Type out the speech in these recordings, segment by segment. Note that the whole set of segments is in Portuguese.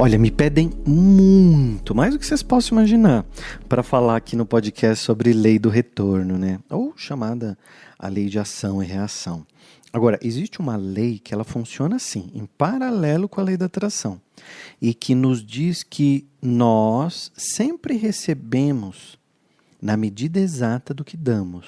Olha, me pedem muito, mais do que vocês possam imaginar, para falar aqui no podcast sobre lei do retorno, né? Ou chamada a lei de ação e reação. Agora, existe uma lei que ela funciona assim, em paralelo com a lei da atração, e que nos diz que nós sempre recebemos na medida exata do que damos.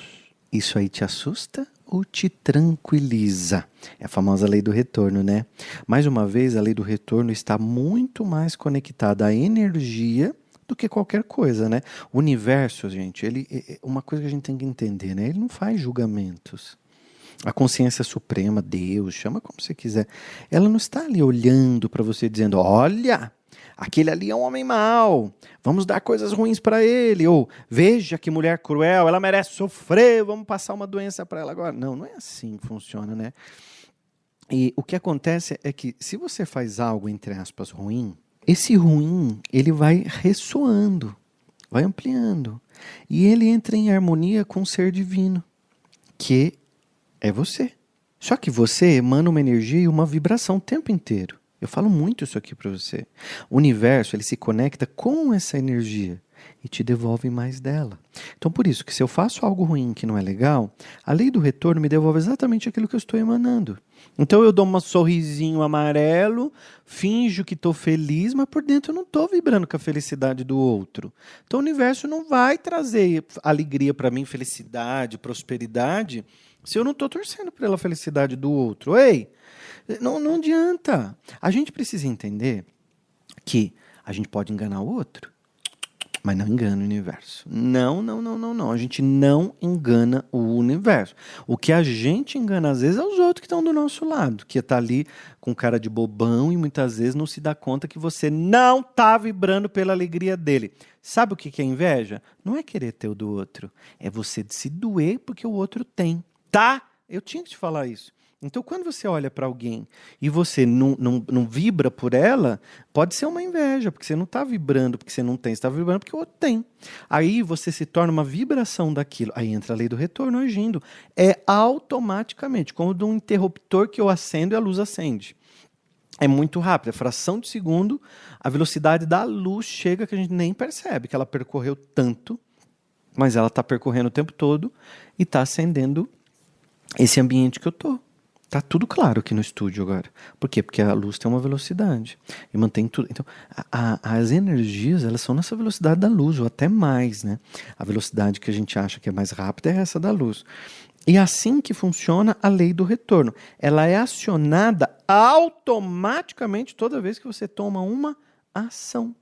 Isso aí te assusta ou te tranquiliza? É a famosa lei do retorno, né? Mais uma vez, a lei do retorno está muito mais conectada à energia do que qualquer coisa, né? O universo, gente, ele é, é uma coisa que a gente tem que entender, né? Ele não faz julgamentos. A consciência suprema, Deus, chama como você quiser, ela não está ali olhando para você dizendo: "Olha, aquele ali é um homem mau, vamos dar coisas ruins para ele", ou "Veja que mulher cruel, ela merece sofrer, vamos passar uma doença para ela agora". Não, não é assim que funciona, né? E o que acontece é que se você faz algo entre aspas ruim, esse ruim, ele vai ressoando, vai ampliando, e ele entra em harmonia com o ser divino, que é você. Só que você emana uma energia e uma vibração o tempo inteiro. Eu falo muito isso aqui para você. O universo, ele se conecta com essa energia e te devolve mais dela. Então, por isso que se eu faço algo ruim que não é legal, a lei do retorno me devolve exatamente aquilo que eu estou emanando. Então eu dou um sorrisinho amarelo, finjo que estou feliz, mas por dentro eu não estou vibrando com a felicidade do outro. Então o universo não vai trazer alegria para mim, felicidade, prosperidade, se eu não estou torcendo pela felicidade do outro. Ei, não, não adianta. A gente precisa entender que a gente pode enganar o outro, mas não engana o universo. Não, não, não, não, não. A gente não engana o universo. O que a gente engana às vezes é os outros que estão do nosso lado, que está ali com cara de bobão e muitas vezes não se dá conta que você não está vibrando pela alegria dele. Sabe o que é inveja? Não é querer ter o do outro, é você se doer porque o outro tem. Tá? Eu tinha que te falar isso. Então, quando você olha para alguém e você não, não, não vibra por ela, pode ser uma inveja, porque você não está vibrando porque você não tem, você está vibrando porque o outro tem. Aí você se torna uma vibração daquilo. Aí entra a lei do retorno agindo. É automaticamente, como de um interruptor que eu acendo e a luz acende. É muito rápido, é fração de segundo, a velocidade da luz chega que a gente nem percebe que ela percorreu tanto, mas ela está percorrendo o tempo todo e está acendendo esse ambiente que eu tô. Tá tudo claro aqui no estúdio agora. Por quê? Porque a luz tem uma velocidade e mantém tudo. Então, a, a, as energias elas são nessa velocidade da luz ou até mais, né? A velocidade que a gente acha que é mais rápida é essa da luz. E é assim que funciona a lei do retorno. Ela é acionada automaticamente toda vez que você toma uma ação,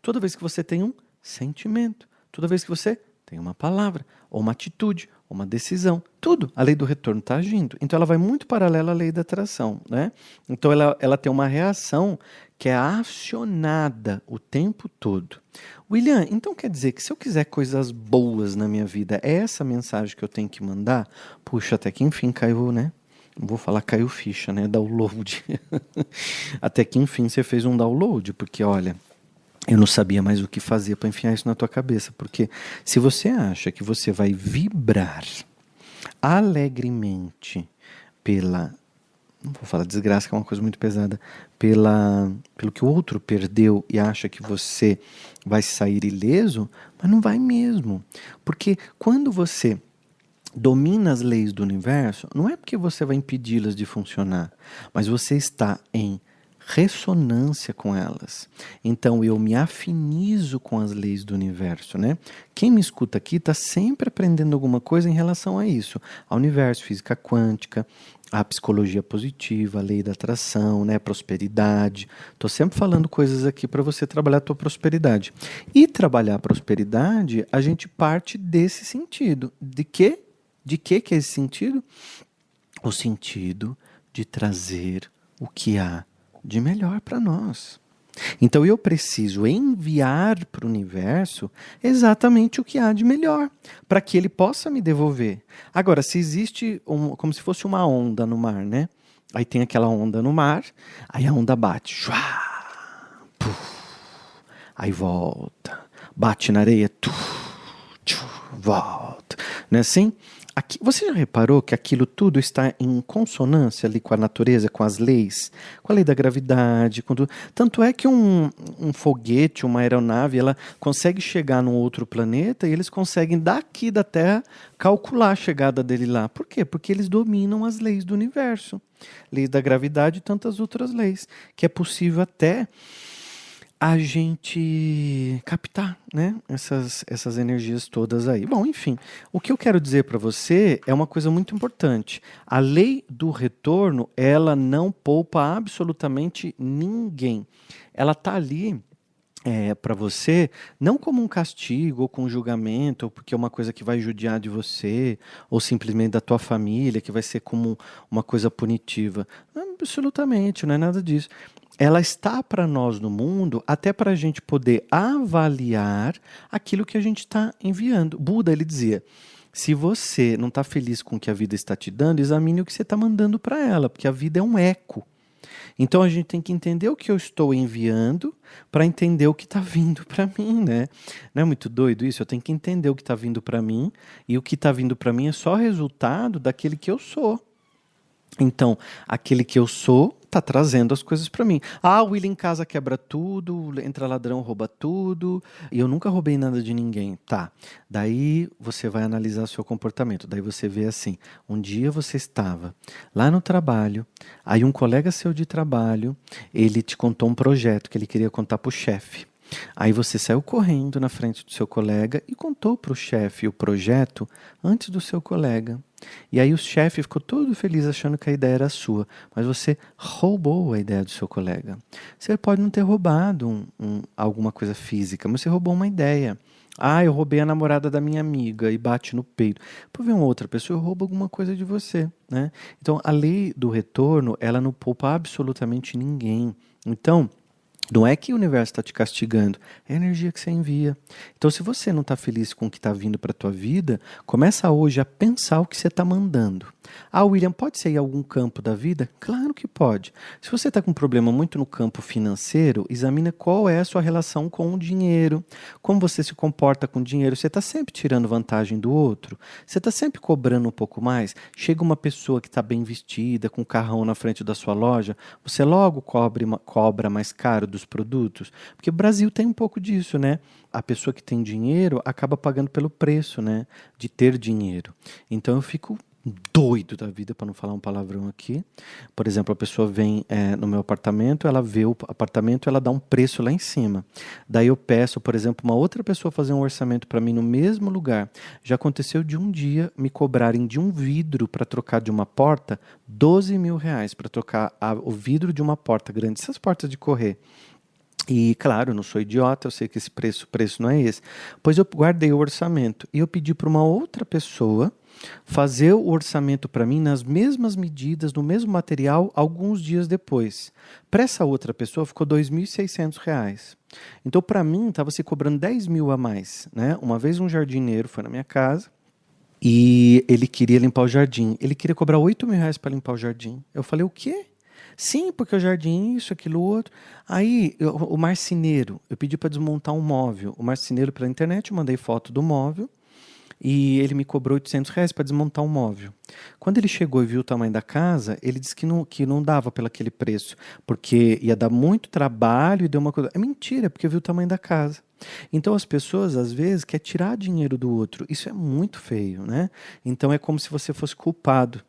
toda vez que você tem um sentimento, toda vez que você tem uma palavra ou uma atitude uma decisão. Tudo. A lei do retorno está agindo. Então ela vai muito paralela à lei da atração. Né? Então ela, ela tem uma reação que é acionada o tempo todo. William, então quer dizer que se eu quiser coisas boas na minha vida, é essa mensagem que eu tenho que mandar? Puxa, até que enfim caiu, né? Não vou falar caiu ficha, né? Download. até que enfim você fez um download, porque olha, eu não sabia mais o que fazer para enfiar isso na tua cabeça, porque se você acha que você vai vibrar alegremente pela não vou falar desgraça, que é uma coisa muito pesada, pela, pelo que o outro perdeu e acha que você vai sair ileso, mas não vai mesmo. Porque quando você domina as leis do universo, não é porque você vai impedi-las de funcionar, mas você está em ressonância com elas. Então eu me afinizo com as leis do universo, né? Quem me escuta aqui está sempre aprendendo alguma coisa em relação a isso, ao universo, física quântica, a psicologia positiva, a lei da atração, né, prosperidade. Estou sempre falando coisas aqui para você trabalhar a tua prosperidade. E trabalhar a prosperidade, a gente parte desse sentido. De quê? De quê que é esse sentido? O sentido de trazer o que há de melhor para nós. Então eu preciso enviar para o universo exatamente o que há de melhor, para que ele possa me devolver. Agora, se existe um, como se fosse uma onda no mar, né? Aí tem aquela onda no mar, aí a onda bate, puf, aí volta, bate na areia, volta, não é assim? Aqui, você já reparou que aquilo tudo está em consonância ali com a natureza, com as leis? Com a lei da gravidade. Tanto é que um, um foguete, uma aeronave, ela consegue chegar num outro planeta e eles conseguem daqui da Terra calcular a chegada dele lá. Por quê? Porque eles dominam as leis do universo. Leis da gravidade e tantas outras leis. Que é possível até a gente captar né, essas, essas energias todas aí. Bom, enfim, o que eu quero dizer para você é uma coisa muito importante. A lei do retorno, ela não poupa absolutamente ninguém. Ela está ali é, para você, não como um castigo ou com um julgamento, ou porque é uma coisa que vai judiar de você, ou simplesmente da tua família, que vai ser como uma coisa punitiva. Absolutamente, não é nada disso ela está para nós no mundo até para a gente poder avaliar aquilo que a gente está enviando. Buda ele dizia: se você não está feliz com o que a vida está te dando, examine o que você está mandando para ela, porque a vida é um eco. Então a gente tem que entender o que eu estou enviando para entender o que está vindo para mim, né? Não é muito doido isso? Eu tenho que entender o que está vindo para mim e o que está vindo para mim é só resultado daquele que eu sou. Então, aquele que eu sou tá trazendo as coisas para mim. Ah, o William em casa quebra tudo, entra ladrão, rouba tudo, e eu nunca roubei nada de ninguém. Tá. Daí você vai analisar seu comportamento. Daí você vê assim: um dia você estava lá no trabalho, aí um colega seu de trabalho, ele te contou um projeto que ele queria contar pro chefe. Aí você saiu correndo na frente do seu colega e contou para o chefe o projeto antes do seu colega. E aí o chefe ficou todo feliz achando que a ideia era sua, mas você roubou a ideia do seu colega. Você pode não ter roubado um, um, alguma coisa física, mas você roubou uma ideia. Ah, eu roubei a namorada da minha amiga e bate no peito. Por ver uma outra pessoa, eu roubo alguma coisa de você. Né? Então, a lei do retorno, ela não poupa absolutamente ninguém. Então, não é que o universo está te castigando, é a energia que você envia. Então, se você não está feliz com o que está vindo para a tua vida, começa hoje a pensar o que você está mandando. Ah, William, pode ser em algum campo da vida? Claro que pode. Se você está com um problema muito no campo financeiro, examina qual é a sua relação com o dinheiro, como você se comporta com o dinheiro. Você está sempre tirando vantagem do outro? Você está sempre cobrando um pouco mais? Chega uma pessoa que está bem vestida, com um carrão na frente da sua loja, você logo cobre, cobra mais caro dos produtos? Porque o Brasil tem um pouco disso, né? A pessoa que tem dinheiro acaba pagando pelo preço, né? De ter dinheiro. Então eu fico doido da vida, para não falar um palavrão aqui. Por exemplo, a pessoa vem é, no meu apartamento, ela vê o apartamento, ela dá um preço lá em cima. Daí eu peço, por exemplo, uma outra pessoa fazer um orçamento para mim no mesmo lugar. Já aconteceu de um dia me cobrarem de um vidro para trocar de uma porta 12 mil reais para trocar a, o vidro de uma porta grande, essas portas de correr. E claro, não sou idiota, eu sei que esse preço, preço não é esse. Pois eu guardei o orçamento e eu pedi para uma outra pessoa fazer o orçamento para mim nas mesmas medidas, no mesmo material, alguns dias depois. Para essa outra pessoa ficou R$ 2.600. Então, para mim, estava se cobrando 10 mil a mais. Né? Uma vez um jardineiro foi na minha casa e ele queria limpar o jardim. Ele queria cobrar 8 mil reais para limpar o jardim. Eu falei, o quê? Sim, porque o jardim, isso, aquilo, outro. Aí, eu, o marceneiro, eu pedi para desmontar um móvel. O marceneiro, pela internet, eu mandei foto do móvel e ele me cobrou 800 reais para desmontar um móvel. Quando ele chegou e viu o tamanho da casa, ele disse que não, que não dava pelo aquele preço, porque ia dar muito trabalho e deu uma coisa. É mentira, porque viu o tamanho da casa. Então as pessoas às vezes querem tirar dinheiro do outro. Isso é muito feio, né? Então é como se você fosse culpado.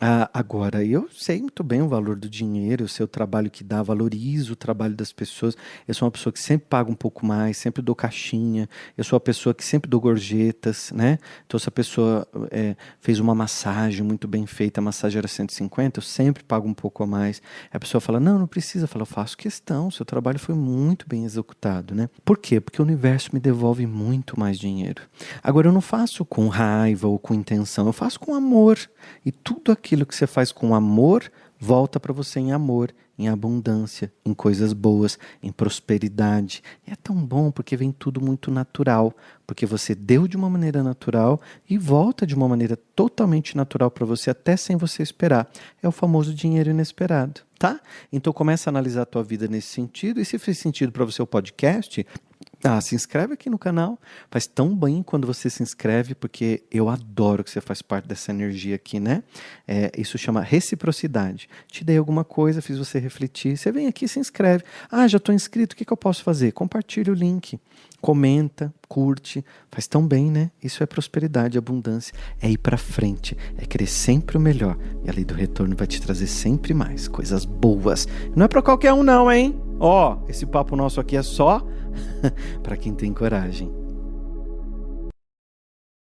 Ah, agora, eu sei muito bem o valor do dinheiro, o seu trabalho que dá, valorizo o trabalho das pessoas. Eu sou uma pessoa que sempre paga um pouco mais, sempre dou caixinha. Eu sou uma pessoa que sempre dou gorjetas, né? Então, se a pessoa é, fez uma massagem muito bem feita, a massagem era 150, eu sempre pago um pouco a mais. A pessoa fala, não, não precisa. Eu falo, faço questão, seu trabalho foi muito bem executado, né? Por quê? Porque o universo me devolve muito mais dinheiro. Agora, eu não faço com raiva ou com intenção, eu faço com amor. E tudo aquilo que você faz com amor volta para você em amor, em abundância, em coisas boas, em prosperidade. E é tão bom porque vem tudo muito natural, porque você deu de uma maneira natural e volta de uma maneira totalmente natural para você, até sem você esperar. É o famoso dinheiro inesperado, tá? Então começa a analisar a tua vida nesse sentido, e se fez sentido para você o podcast, Ah, se inscreve aqui no canal. Faz tão bem quando você se inscreve, porque eu adoro que você faz parte dessa energia aqui, né? É, isso chama reciprocidade. Te dei alguma coisa, fiz você refletir. Você vem aqui, se inscreve. Ah, já estou inscrito, o que, que eu posso fazer? Compartilha o link, comenta, curte. Faz tão bem, né? Isso é prosperidade, abundância. É ir para frente, é querer sempre o melhor. E a lei do retorno vai te trazer sempre mais coisas boas. Não é para qualquer um, não, hein? Ó, oh, esse papo nosso aqui é só para quem tem coragem.